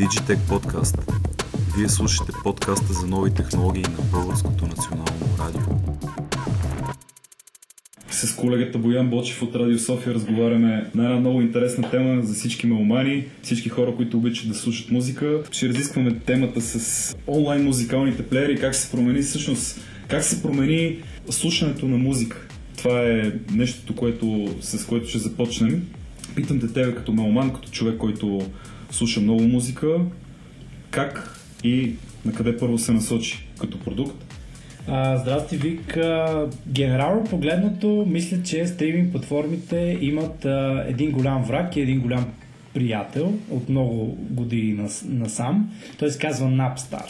Digitech Podcast. Вие слушате подкаста за нови технологии на Българското национално радио. С колегата Боян Бочев от Радио София разговаряме на една много интересна тема за всички меломани, всички хора, които обичат да слушат музика. Ще разискваме темата с онлайн музикалните плеери, как се промени всъщност, как се промени слушането на музика. Това е нещото, което, с което ще започнем. Питам те тебе като меломан, като човек, който слуша много музика, как и на къде първо се насочи като продукт? А, здрасти, Вик. А, генерално погледнато, мисля, че стриминг платформите имат а, един голям враг и един голям приятел от много години нас, насам. Той се казва Napstar.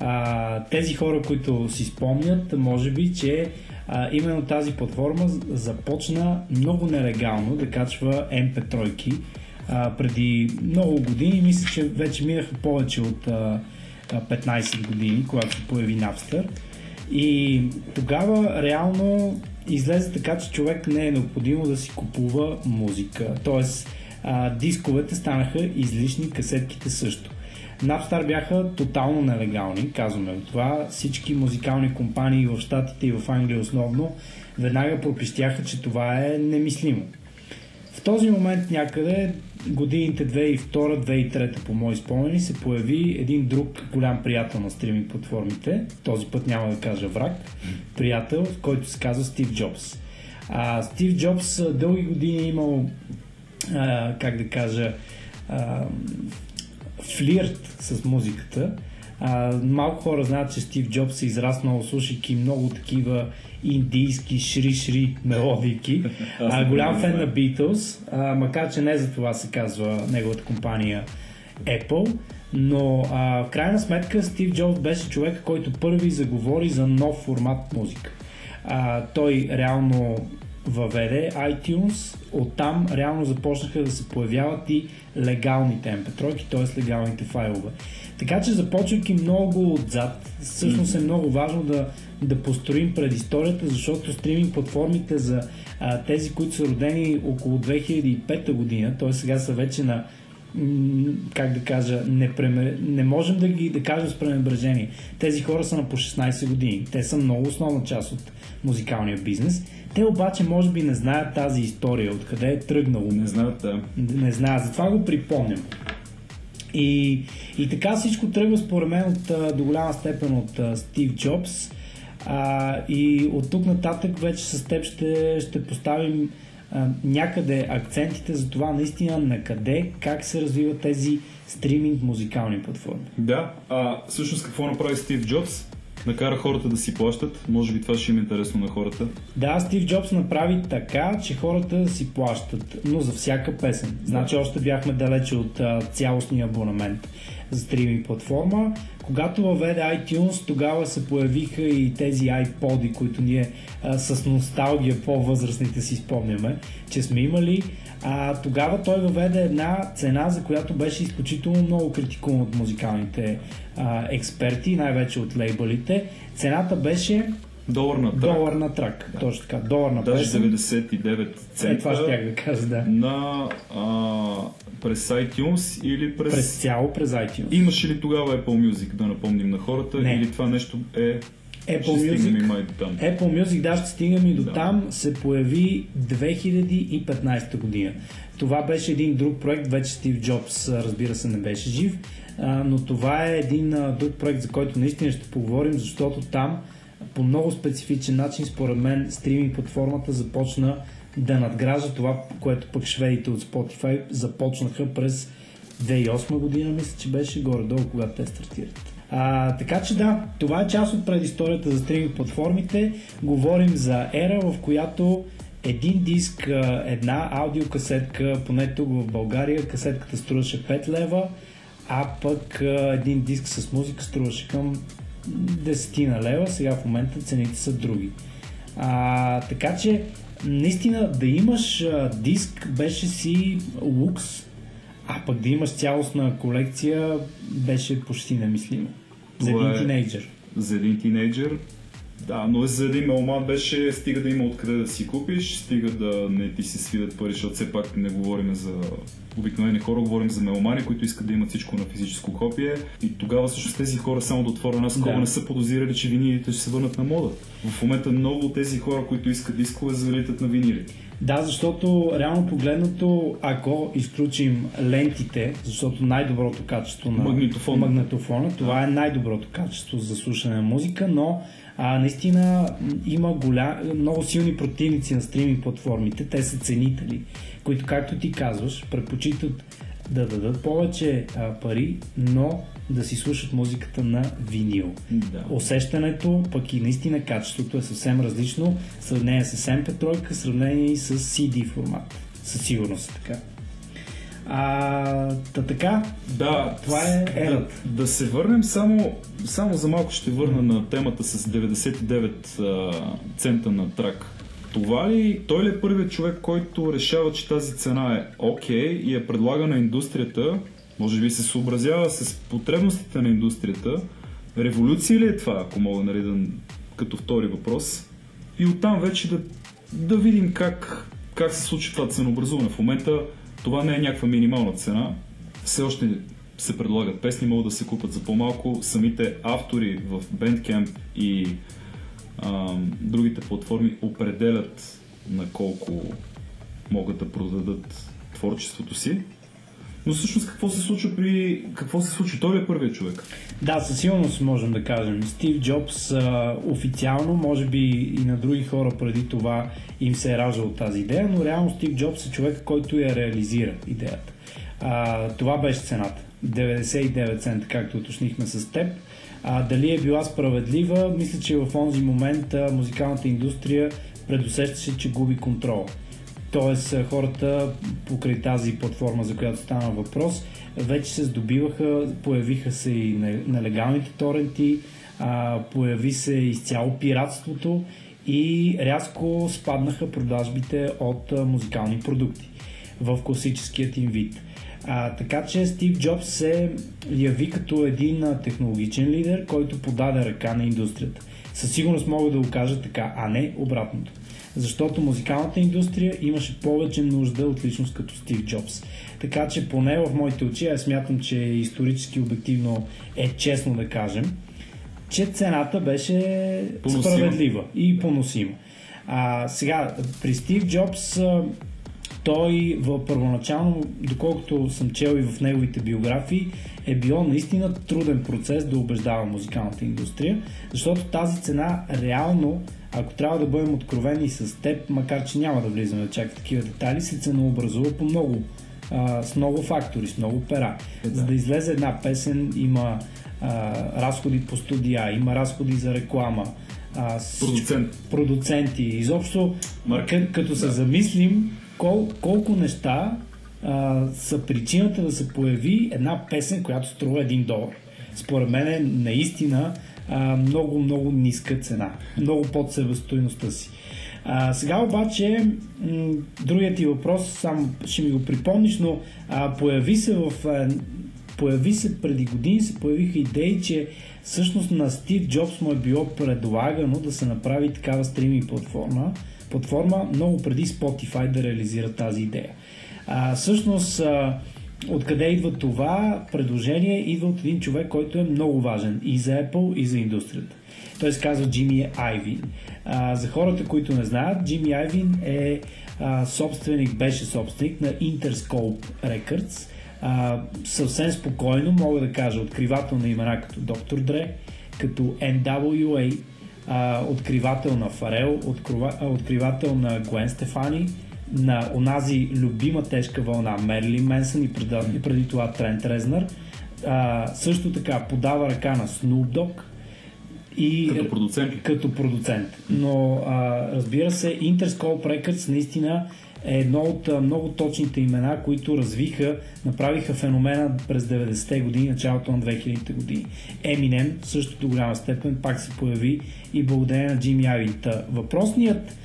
А, тези хора, които си спомнят, може би, че а, именно тази платформа започна много нелегално да качва MP3-ки а, преди много години. Мисля, че вече минаха повече от а, 15 години, когато се появи Napster. И тогава реално излезе така, че човек не е необходимо да си купува музика. Тоест, а, дисковете станаха излишни, касетките също. Napstar бяха тотално нелегални, казваме това. Всички музикални компании в Штатите и в Англия основно веднага пропищяха, че това е немислимо. В този момент някъде годините 2002-2003 по мои спомени се появи един друг голям приятел на стриминг платформите, този път няма да кажа враг, приятел, който се казва Стив Джобс. А, Стив Джобс дълги години е имал, а, как да кажа, а, флирт с музиката. А, малко хора знаят, че Стив Джобс е израснал слушайки много такива индийски шри-шри мелодики. А, голям фен на Beatles, а, макар че не за това се казва неговата компания Apple. Но а, в крайна сметка Стив Джобс беше човек, който първи заговори за нов формат музика. А, той реално въведе iTunes, оттам реално започнаха да се появяват и легалните MP3, т.е. легалните файлове. Така че започвайки много отзад, всъщност е много важно да, да построим предисторията, защото стриминг платформите за а, тези, които са родени около 2005 година, т.е. сега са вече на как да кажа, не, преме... не можем да ги да кажем с пренебрежение. Тези хора са на по 16 години. Те са много основна част от музикалния бизнес. Те обаче може би не знаят тази история, откъде е тръгнало. Не знаят, да. Не знаят, затова го припомням. И, и така всичко тръгва според мен от, до голяма степен от Стив Джобс. А, и от тук нататък вече с теб ще, ще поставим някъде акцентите за това наистина на къде, как се развиват тези стриминг музикални платформи. Да, а всъщност какво направи Стив Джобс? Накара хората да си плащат. Може би това ще им е интересно на хората. Да, Стив Джобс направи така, че хората да си плащат, но за всяка песен. Значи още бяхме далече от а, цялостния абонамент за стриминг платформа. Когато въведе iTunes, тогава се появиха и тези iPod, които ние а, с носталгия по-възрастните си спомняме, че сме имали. А, тогава той въведе една цена, за която беше изключително много критикуван от музикалните а, експерти, най-вече от лейбълите. Цената беше Долар на трак. Долар на трак, да. точно така. Долар на Даже 99 цента. Е, това ще да кажа, да. На, а, през iTunes или през... През цяло през iTunes. Имаше ли тогава Apple Music, да напомним на хората, Не. или това нещо е... Apple ще Music, май до там. Apple Music, да, ще стигнем и до Да. там, се появи 2015 година. Това беше един друг проект, вече Стив Джобс, разбира се, не беше жив, но това е един друг проект, за който наистина ще поговорим, защото там по много специфичен начин, според мен, стриминг платформата започна да надгражда това, което пък шведите от Spotify започнаха през 2008 година, мисля, че беше горе-долу, когато те стартират. А, така че да, това е част от предисторията за стриминг платформите. Говорим за ера, в която един диск, една аудиокасетка, поне тук в България, касетката струваше 5 лева, а пък а, един диск с музика струваше към 10 на лева, сега в момента цените са други. А, така че, наистина да имаш а, диск беше си лукс, а пък да имаш цялостна колекция беше почти немислимо. За един е- тинейджър. За един тинейджър Да, но за един меломан беше стига да има откъде да си купиш, стига да не ти се свидат пари, защото все пак не говорим за обикновени хора, говорим за меломани, които искат да имат всичко на физическо копие. И тогава всъщност тези хора само да отворя една скоба Да. не са подозирали, че винилите ще се върнат на мода. В момента много от тези хора, които искат дискове, залитат на винили. Да, защото реално погледнато, ако изключим лентите, защото най-доброто качество на Магнитофон. магнитофона, това е най-доброто качество за слушане на музика, но а, наистина има голя... много силни противници на стриминг платформите, те са ценители, които, както ти казваш, предпочитат да дадат повече а, пари, но да си слушат музиката на винил. Да. Усещането, пък и наистина качеството е съвсем различно сравнение с MP3, в сравнение и с CD формат. Със сигурност е така. А, та така, Да, Това е да, ерата. да се върнем само, само за малко ще върна на темата с 99 а, цента на трак. Това ли, той ли е първият човек, който решава, че тази цена е окей и я предлага на индустрията, може би се съобразява с потребностите на индустрията. Революция ли е това, ако мога нали, да, като втори въпрос? И оттам вече да, да видим как, как се случи това ценообразуване. В момента това не е някаква минимална цена. Все още се предлагат песни, могат да се купат за по-малко. Самите автори в Bandcamp и а, другите платформи определят на колко могат да продадат творчеството си. Но всъщност какво се случва при... Какво се случи? Той ли е първият човек? да, със сигурност можем да кажем. Стив Джобс а, официално, може би и на други хора преди това им се е раждал тази идея, но реално Стив Джобс е човек, който я реализира идеята. А, това беше цената. 99 цента, както уточнихме с теб. А, дали е била справедлива, мисля, че в онзи момент а, музикалната индустрия предусещаше, че губи контрол. Тоест а, хората покрай тази платформа, за която стана въпрос, вече се здобиваха, появиха се и не- нелегалните торенти, появи се изцяло пиратството и рязко спаднаха продажбите от музикални продукти в класическият им вид. А, така че Стив Джобс се яви като един технологичен лидер, който подаде ръка на индустрията. Със сигурност мога да го кажа така, а не обратното. Защото музикалната индустрия имаше повече нужда от личност като Стив Джобс. Така че поне в моите очи, аз смятам, че исторически обективно е честно да кажем, че цената беше Поносима. справедлива и поносима. А, сега, при Стив Джобс той в първоначално, доколкото съм чел и в неговите биографии, е било наистина труден процес да убеждава музикалната индустрия, защото тази цена реално, ако трябва да бъдем откровени с теб, макар че няма да влизаме чак в такива детайли, се ценообразува по много, а, с много фактори, с много пера. Да. За да излезе една песен има а, разходи по студия, има разходи за реклама, а, с- Продуцент. продуценти. Изобщо, Маркетинг. къ- като се замислим кол, колко неща а, са причината да се появи една песен, която струва 1 долар. Според мен е наистина много, много ниска цена. Много под себестойността си. А, сега обаче, м- другият ти въпрос, само ще ми го припомниш, но а, появи се в а, появи се преди години, се появиха идеи, че всъщност на Стив Джобс му е било предлагано да се направи такава стриминг платформа, платформа много преди Spotify да реализира тази идея. А, всъщност, а, откъде идва това предложение? Идва от един човек, който е много важен и за Apple, и за индустрията. Той се казва Джимми Айвин. А, за хората, които не знаят, Джимми Айвин е а, собственик, беше собственик на Interscope Records. А, съвсем спокойно мога да кажа откривател на имена като Доктор Дре, като NWA, а, откривател на Фарел, откривател на Гуен Стефани, на онази любима тежка вълна Мерли Менсън и преди, и преди това Трент Резнер. А, също така подава ръка на Snoop Dogg и Като продуцент като продуцент. Но а, разбира се, Interscope Records наистина е едно от а, много точните имена, които развиха, направиха феномена през 90-те години, началото на 2000-те години. Eminem също до голяма степен пак се появи и благодарение на Джимми Айвин. Та, Въпросният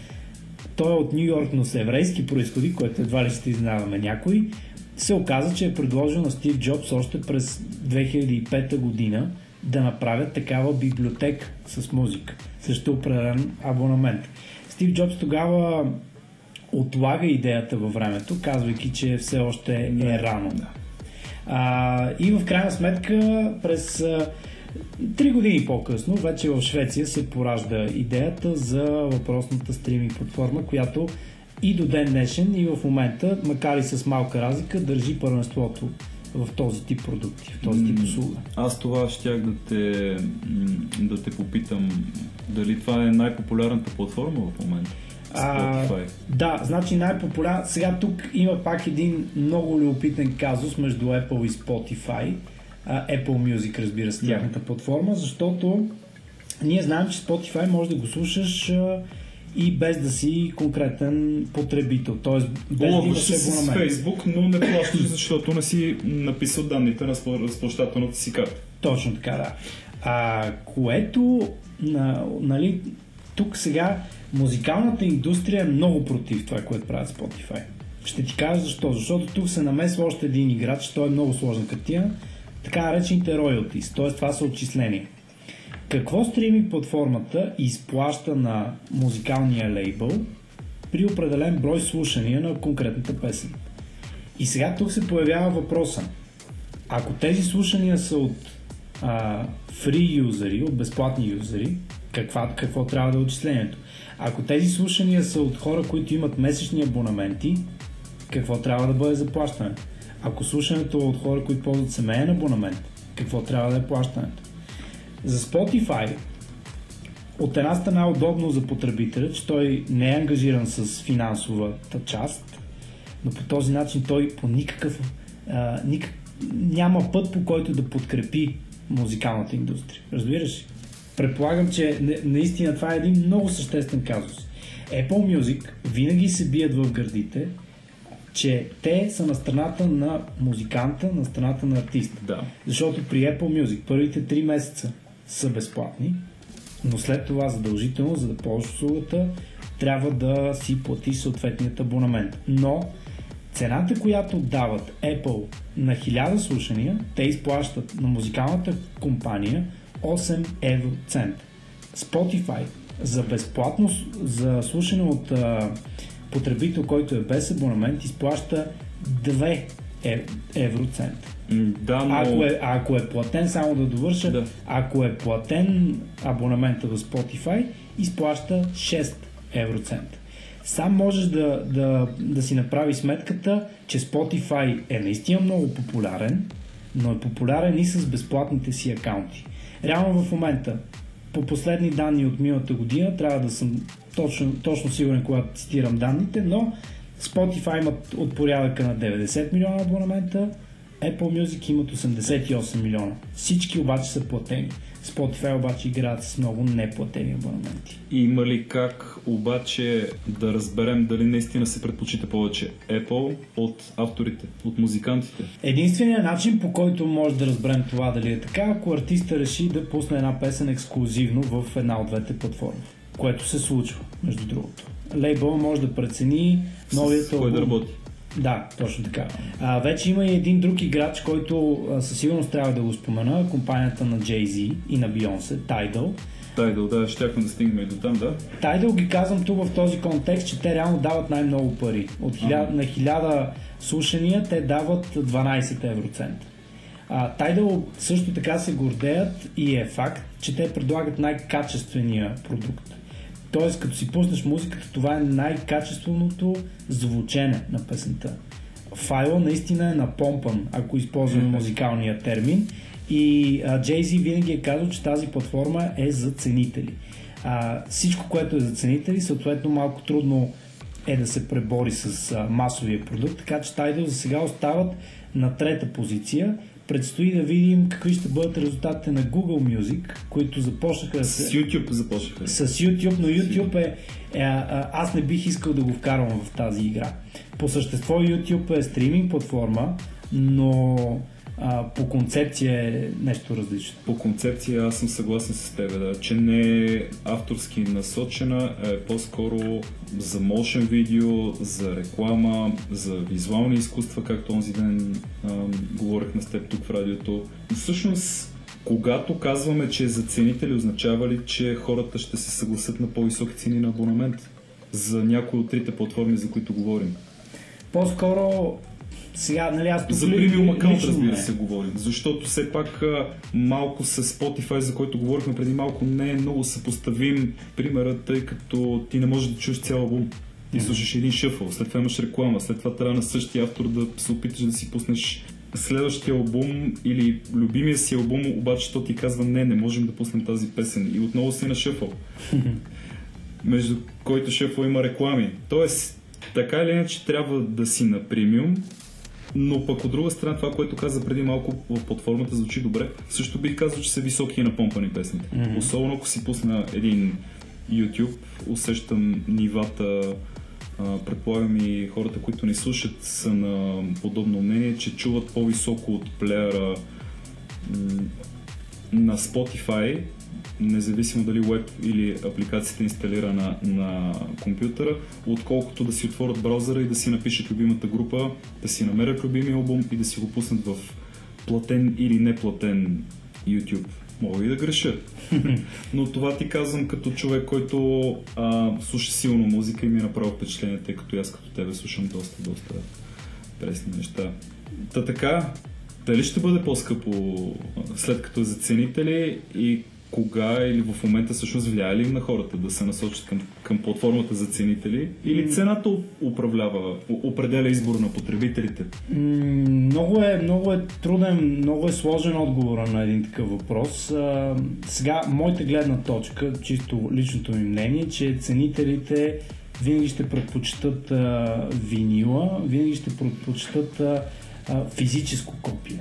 той е от Нью Йорк, но с еврейски происходи, което едва ли ще изненадаме някой, се оказа, че е предложил на Стив Джобс още през 2005 година да направят такава библиотека с музика срещу определен абонамент. Стив Джобс тогава отлага идеята във времето, казвайки, че все още е рано. А, и в крайна сметка през Три години по-късно, вече в Швеция се поражда идеята за въпросната стриминг платформа, която и до ден днешен и в момента, макар и с малка разлика, държи първенството в този тип продукти, в този тип услуга. Аз това щях да те, да те попитам, дали това е най-популярната платформа в момента? Spotify. А, да, значи най-популярен. Сега тук има пак един много любопитен казус между Apple и Spotify. Apple Music, разбира се, тяхната платформа, защото ние знаем, че Spotify може да го слушаш и без да си конкретен потребител. Тоест, без да имаш с Facebook, но не плащаш, защото не си написал данните на разплащателната си карта. Точно така, да. А, което, на, нали, тук сега музикалната индустрия е много против това, което правят Spotify. Ще ти кажа защо. Защото тук се намесва още един играч, той е много сложна картина, така наречените royalties, т.е. това са отчисления. Какво стрими платформата изплаща на музикалния лейбъл при определен брой слушания на конкретната песен? И сега тук се появява въпроса. Ако тези слушания са от а, free юзери, от безплатни юзери, каква, какво трябва да е отчислението? Ако тези слушания са от хора, които имат месечни абонаменти, какво трябва да бъде заплащането? Ако слушането от хора, които ползват семейен абонамент, какво трябва да е плащането? За Spotify от една страна е удобно за потребителя, че той не е ангажиран с финансовата част, но по този начин той по никакъв, а, никак, няма път по който да подкрепи музикалната индустрия. Разбираш ли? Предполагам, че наистина това е един много съществен казус. Apple Music винаги се бият в гърдите, че те са на страната на музиканта, на страната на артиста. Да. Защото при Apple Music първите 3 месеца са безплатни, но след това задължително, за да ползваш услугата, трябва да си платиш съответният абонамент. Но цената, която дават Apple на 1000 слушания, те изплащат на музикалната компания 8 евроцент. Spotify за безплатно за слушане от а, потребител, който е без абонамент, изплаща 2 ев, евроцент. Да, но... ако, е, ако е платен, само да довърша, да. ако е платен абонамента в Spotify, изплаща 6 евроцент. Сам можеш да, да, да си направи сметката, че Spotify е наистина много популярен, но е популярен и с безплатните си акаунти. Реално в момента, по последни данни от миналата година, трябва да съм точно, точно сигурен, когато цитирам данните, но Spotify имат от порядъка на 90 милиона абонамента, Apple Music имат 88 милиона. Всички обаче са платени. Spotify обаче играят с много неплатени абонаменти. Има ли как обаче да разберем дали наистина се предпочита повече Apple от авторите, от музикантите? Единственият начин по който може да разберем това дали е така, ако артиста реши да пусне една песен ексклюзивно в една от двете платформи. Което се случва, между другото. Лейбъл може да прецени новият албум. Кой да работи. Да, точно така. А, вече има и един друг играч, който а, със сигурност трябва да го спомена, компанията на Jay-Z и на Beyoncé, Tidal. Tidal, да, щяхме да стигнем и до там, да. Tidal ги казвам тук в този контекст, че те реално дават най-много пари. От хиля... на 1000 слушания те дават 12 евроцента. Tidal също така се гордеят и е факт, че те предлагат най-качествения продукт. Тоест, като си пуснеш музиката, това е най-качественото звучене на песента. Файла наистина е напомпан, ако използваме музикалния термин. И Jay-Z винаги е казал, че тази платформа е за ценители. А, всичко, което е за ценители, съответно малко трудно е да се пребори с а, масовия продукт, така че Tidal за сега остават на трета позиция Предстои да видим какви ще бъдат резултатите на Google Music, които започнаха с... С YouTube започнаха. С YouTube, но YouTube е, е... Аз не бих искал да го вкарвам в тази игра. По същество YouTube е стриминг платформа, но а, по концепция е нещо различно. По концепция аз съм съгласен с теб, да, че не е авторски насочена, е по-скоро за motion видео, за реклама, за визуални изкуства, както онзи ден а, говорихме с теб тук в радиото. Но всъщност Когато казваме, че е за ценители, означава ли, че хората ще се съгласят на по-високи цени на абонамент за някои от трите платформи, за които говорим? По-скоро сега, нали, аз тук За премиум аккаунт, разбира се, говорим. Защото все пак малко с Spotify, за който говорихме преди малко, не е много съпоставим примерът, тъй като ти не можеш да чуеш цял албум. Ти слушаш един шъфъл, след това имаш реклама, след това трябва на същия автор да се опиташ да си пуснеш следващия албум или любимия си албум, обаче то ти казва не, не можем да пуснем тази песен и отново си на шъфъл. между който шефо има реклами. Тоест, така или иначе трябва да си на премиум, но пък от друга страна това, което каза преди малко в платформата звучи добре. Също бих казал, че са високи и напомпани песните. Мгм. Особено ако си пусна един YouTube, усещам нивата, а, предполагам и хората, които ни слушат са на подобно мнение, че чуват по-високо от плеера м, на Spotify, независимо дали веб или апликацията е инсталира на, на компютъра, отколкото да си отворят браузъра и да си напишат любимата група, да си намерят любимия албум и да си го пуснат в платен или неплатен YouTube. Мога и да греша. Но това ти казвам като човек, който а, слуша силно музика и ми е направо впечатление, тъй като аз като тебе слушам доста, доста пресни неща. Та така, дали ще бъде по-скъпо след като е за ценители и кога или в момента всъщност влияе ли на хората да се насочат към, към платформата за ценители или цената управлява, определя избор на потребителите? Много е, много е труден, много е сложен отговора на един такъв въпрос. А, сега, моята гледна точка, чисто личното ми мнение, че ценителите винаги ще предпочитат а, винила, винаги ще предпочитат а, а, физическо копие.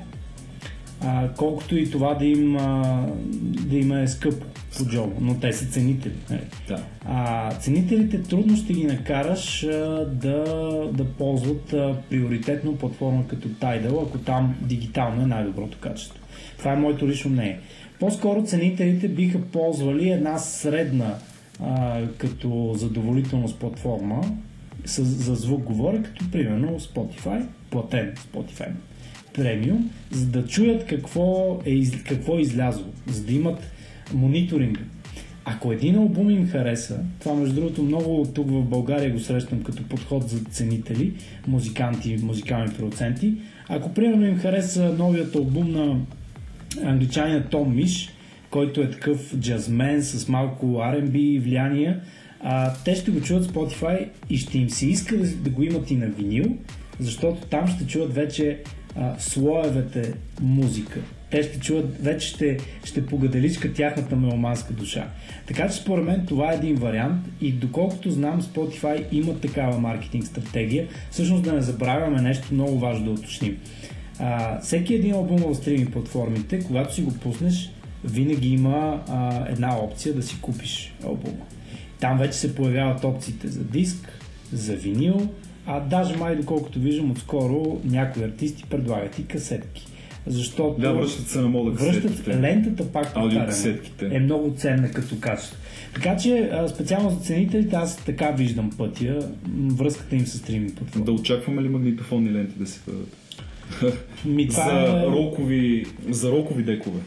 А, колкото и това да им, а, да им е скъпо по джоба, но те са ценители. нали? Да. А, ценителите трудно ще ги накараш а, да, да ползват а, приоритетно платформа като Tidal, ако там дигитално е най-доброто качество. Това е моето лично мнение. По-скоро ценителите биха ползвали една средна а, като задоволителност платформа, с, за звук говоря, като примерно Spotify, платен Spotify премиум, за да чуят какво е, какво е излязло, за да имат мониторинг. Ако един албум им хареса, това между другото много тук в България го срещам като подход за ценители, музиканти, музикални продуценти, ако примерно им хареса новият албум на англичанина Том Миш, който е такъв джазмен с малко R&B влияние, а, те ще го в Spotify и ще им се иска да, да го имат и на винил, защото там ще чуят вече а, слоевете музика. Те ще чуят, вече ще, ще погаделичка тяхната меломанска душа. Така че според мен това е един вариант и доколкото знам Spotify има такава маркетинг стратегия, всъщност да не забравяме нещо много важно да уточним. А, всеки един албум в стриминг платформите, когато си го пуснеш, винаги има а, една опция да си купиш албума. Там вече се появяват опциите за диск, за винил, а даже май доколкото виждам отскоро някои артисти предлагат и касетки. Защото Да, връщат се на мода връщат касетките. лентата пак Аудиокасетките. е много ценна като качество. Така че специално за ценителите аз така виждам пътя, връзката им с стриминг платформа. Да очакваме ли магнитофонни ленти да се бъдат? Ми, За е... рокови, за рокови декове.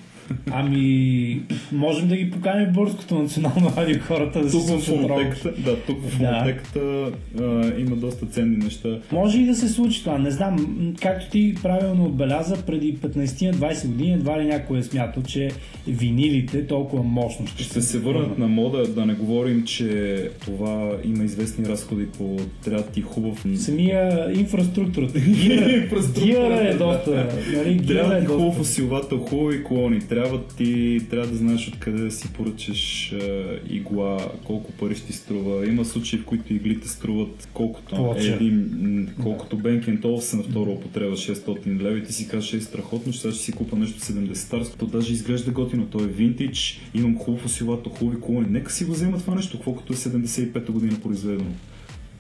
Ами, можем да ги поканим в Българското национално радио хората да се Тук в слушат рок. да, тук в Да. фонотеката а, има доста ценни неща. Може и да се случи това. Не знам, както ти правилно отбеляза, преди 15-20 години едва ли някой е смятал, че винилите толкова мощно ще, Ще се върнат на мода, да не говорим, че това има известни разходи по трябва ти хубав... Самия инфраструктурата. Гира, е да. доста. Нали, гира Трябва е ти хубав усилвател, хубави колони. Трябва ти, трябва да знаеш откъде да си поръчаш е, игла, колко пари ще ти струва. Има случаи, в които иглите струват колкото Плоча. един, колкото Бенкен Толсън на втора употреба 600 лева и ти си кажеш, е страхотно, ще сега ще си купа нещо 70 То даже изглежда готино, то е винтидж, имам хубав усилател, хубави колони. Нека си го взема това нещо, колкото е 75-та година произведено.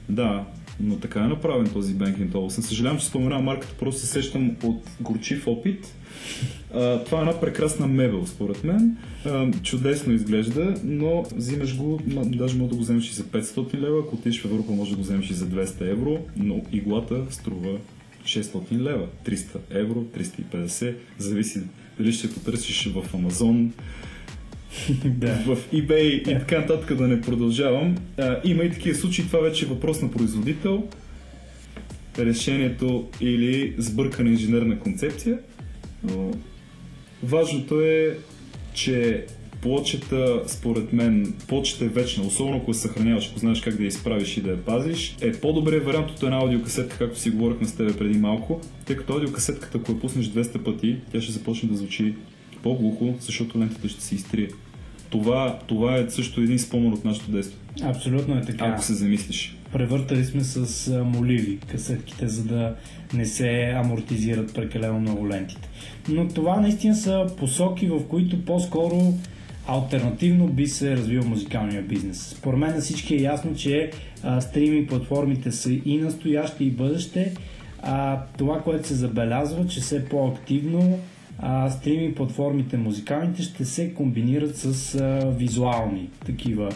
Да, но така е направен този Бенкин Толсън. Съжалявам, че споменавам марката, просто се сещам от горчив опит. А, това е една прекрасна мебел, според мен. А, чудесно изглежда, но взимаш го, даже може да го вземеш и за 500 лева, ако отидеш в Европа може да го вземеш и за 200 евро, но иглата струва 600 лева, 300 евро, 350, зависи дали ще потърсиш в Амазон, да. в eBay и така нататък да не продължавам. А, има и такива случаи, това вече е въпрос на производител, решението или сбъркана инженерна концепция, но важното е, че плочета, според мен, плочета е вечна, особено ако я съхраняваш, ако знаеш как да я изправиш и да я пазиш, е по-добре вариант от една аудиокасетка, както си говорихме с тебе преди малко, тъй като аудиокасетката, ако я пуснеш 200 пъти, тя ще започне да звучи по-глухо, защото лентата ще се изтрие. Това, това е също един спомен от нашето детство. Абсолютно е така. Ако се замислиш. Превъртали сме с моливи касетките, за да не се амортизират прекалено много лентите. Но това наистина са посоки, в които по-скоро альтернативно би се развил музикалния бизнес. Според мен на всички е ясно, че а, стриминг платформите са и настояще и бъдеще. А, това, което се забелязва, че все по-активно а, стриминг платформите музикалните ще се комбинират с а, визуални такива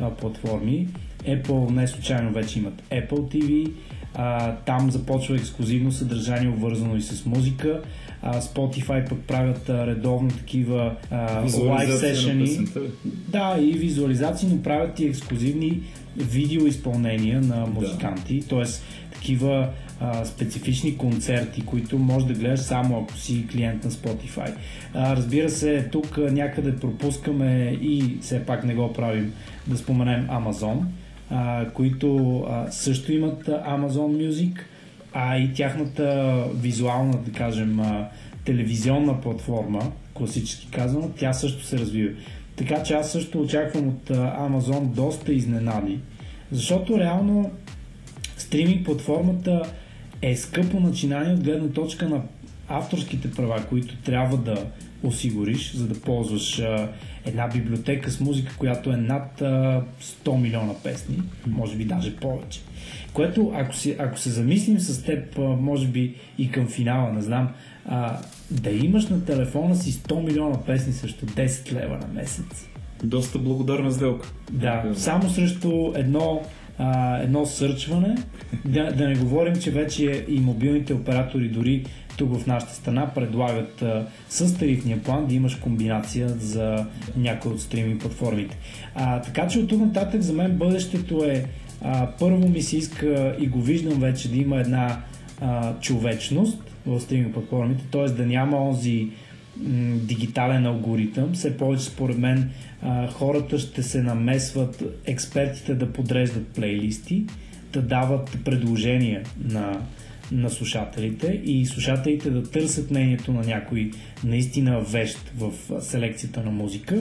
а, платформи. Apple не случайно вече имат Apple TV, а, там започва ексклюзивно съдържание, обвързано и с музика. А, Spotify пък правят а, редовно такива лайв сешени. Да, и визуализации, но правят и ексклюзивни видео изпълнения на музиканти, да. т.е. такива а, специфични концерти, които може да гледаш само ако си клиент на Spotify. А, разбира се, тук някъде пропускаме и все пак не го правим да споменем Amazon, които също имат Amazon Music, а и тяхната визуална, да кажем, телевизионна платформа, класически казано, тя също се развива. Така че аз също очаквам от а, Amazon доста изненади, защото реално стриминг платформата е скъпо начинание от гледна точка на авторските права, които трябва да осигуриш, за да ползваш а, една библиотека с музика, която е над а, 100 милиона песни, може би даже повече. Което, ако, си, ако се замислим с теб, а, може би и към финала, не знам, а, да имаш на телефона си 100 милиона песни срещу 10 лева на месец. Доста благодарна сделка. Да, само срещу едно а, едно сърчване. Да, да не говорим, че вече и мобилните оператори дори тук в нашата страна предлагат а, с тарифния план да имаш комбинация за някои от стриминг платформите. А, така че от тук нататък за мен бъдещето е а, първо ми се иска и го виждам вече да има една а, човечност в стриминг платформите, т.е. да няма онзи дигитален алгоритъм. Все повече, според мен, а, хората ще се намесват, експертите да подреждат плейлисти, да дават предложения на, на слушателите и слушателите да търсят мнението на някой наистина вещ в селекцията на музика.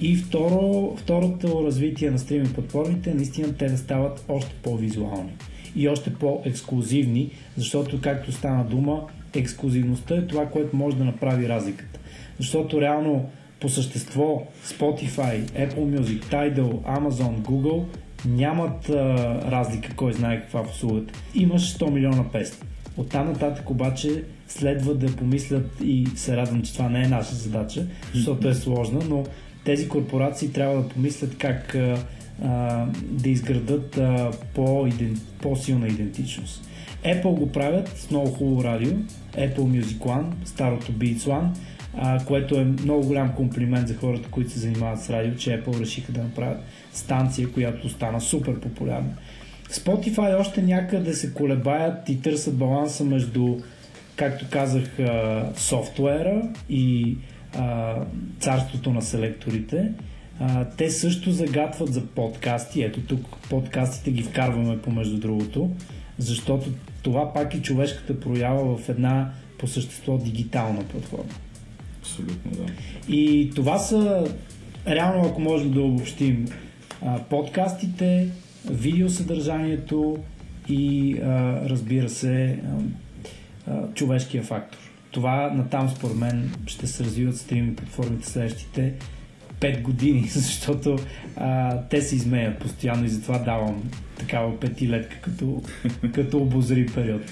И второ, второто развитие на стриминг платформите е наистина те да стават още по-визуални и още по-ексклюзивни, защото, както стана дума, ексклюзивността е това, което може да направи разликата. Защото реално по същество Spotify, Apple Music, Tidal, Amazon, Google нямат а, разлика, кой знае каква в услугата. Имаш 100 милиона песни. От там нататък обаче следва да помислят и се радвам, че това не е наша задача, защото е сложна, но тези корпорации трябва да помислят как а, а, да изградат а, по, по-силна идентичност. Apple го правят с много хубаво радио, Apple Music One, старото Beats One, а, което е много голям комплимент за хората, които се занимават с радио, че Apple решиха да направят станция, която стана супер популярна. Spotify още някъде се колебаят и търсят баланса между, както казах, софтуера и а, царството на селекторите. А, те също загатват за подкасти. Ето тук подкастите ги вкарваме помежду другото, защото това пак е човешката проява в една по същество дигитална платформа. Абсолютно, да. И това са, реално ако можем да обобщим, подкастите, видеосъдържанието и разбира се човешкия фактор. Това натам според мен ще се развиват стриминг платформите следващите 5 години, защото а, те се изменят постоянно и затова давам такава петилетка като, като обозри период.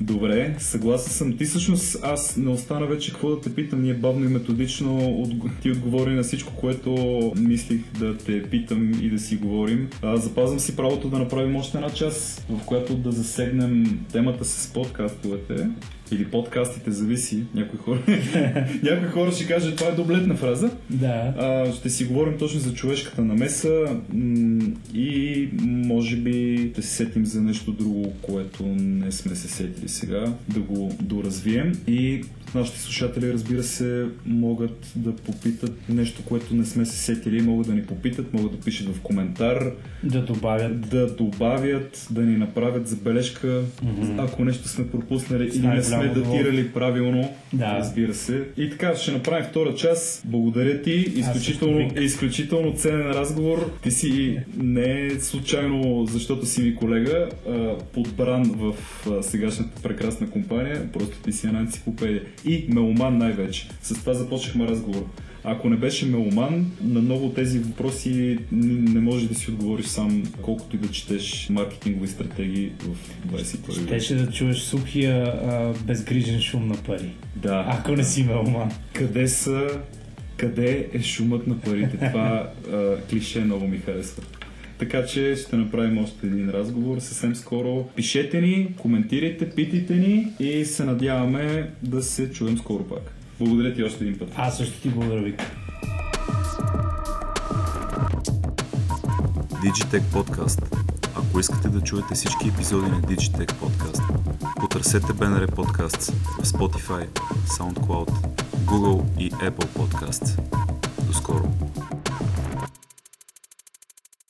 Добре, съгласен съм. Ти всъщност, аз не остана вече какво да те питам. Ние бавно и методично от... ти отговори на всичко, което мислих да те питам и да си говорим. А, запазвам си правото да направим още една част, в която да засегнем темата с подкастовете или подкастите, зависи. Някои хора, някои хора ще кажат, това е доблетна фраза. Да. А, ще си говорим точно за човешката намеса м- и може би ще се сетим за нещо друго, което не сме се сетили сега, да го доразвием и нашите слушатели, разбира се, могат да попитат нещо, което не сме се сетили, могат да ни попитат, могат да пишат в коментар, Да добавят. да добавят, да ни направят забележка, Мгм. ако нещо сме пропуснали или не сме датирали правилно, Да. разбира се. И така, ще направим втора част. Благодаря ти. Изключително, бих. изключително ценен разговор. Ти си не е случайно, защото си ми колега, подбран в сегашната прекрасна компания. Просто ти си една енциклопедия. И меломан най-вече. С това започнахме разговор. Ако не беше меломан, на много от тези въпроси не можеш да си отговориш сам, колкото и да четеш маркетингови стратегии в 21 век. Щеше да чуеш сухия а, безгрижен шум на пари. Да. Ако не си меломан. Къде са, къде е шумът на парите? Това а, клише много ми харесва. Така че ще направим още един разговор съвсем скоро. Пишете ни, коментирайте, питайте ни и се надяваме да се чуем скоро пак. Благодаря ти още един път. Аз също ти благодаря, Вик. Digitech Podcast. Ако искате да чуете всички епизоди на Digitech Podcast, потърсете BNR Podcasts в Spotify, SoundCloud, Google и Apple Podcasts. До скоро!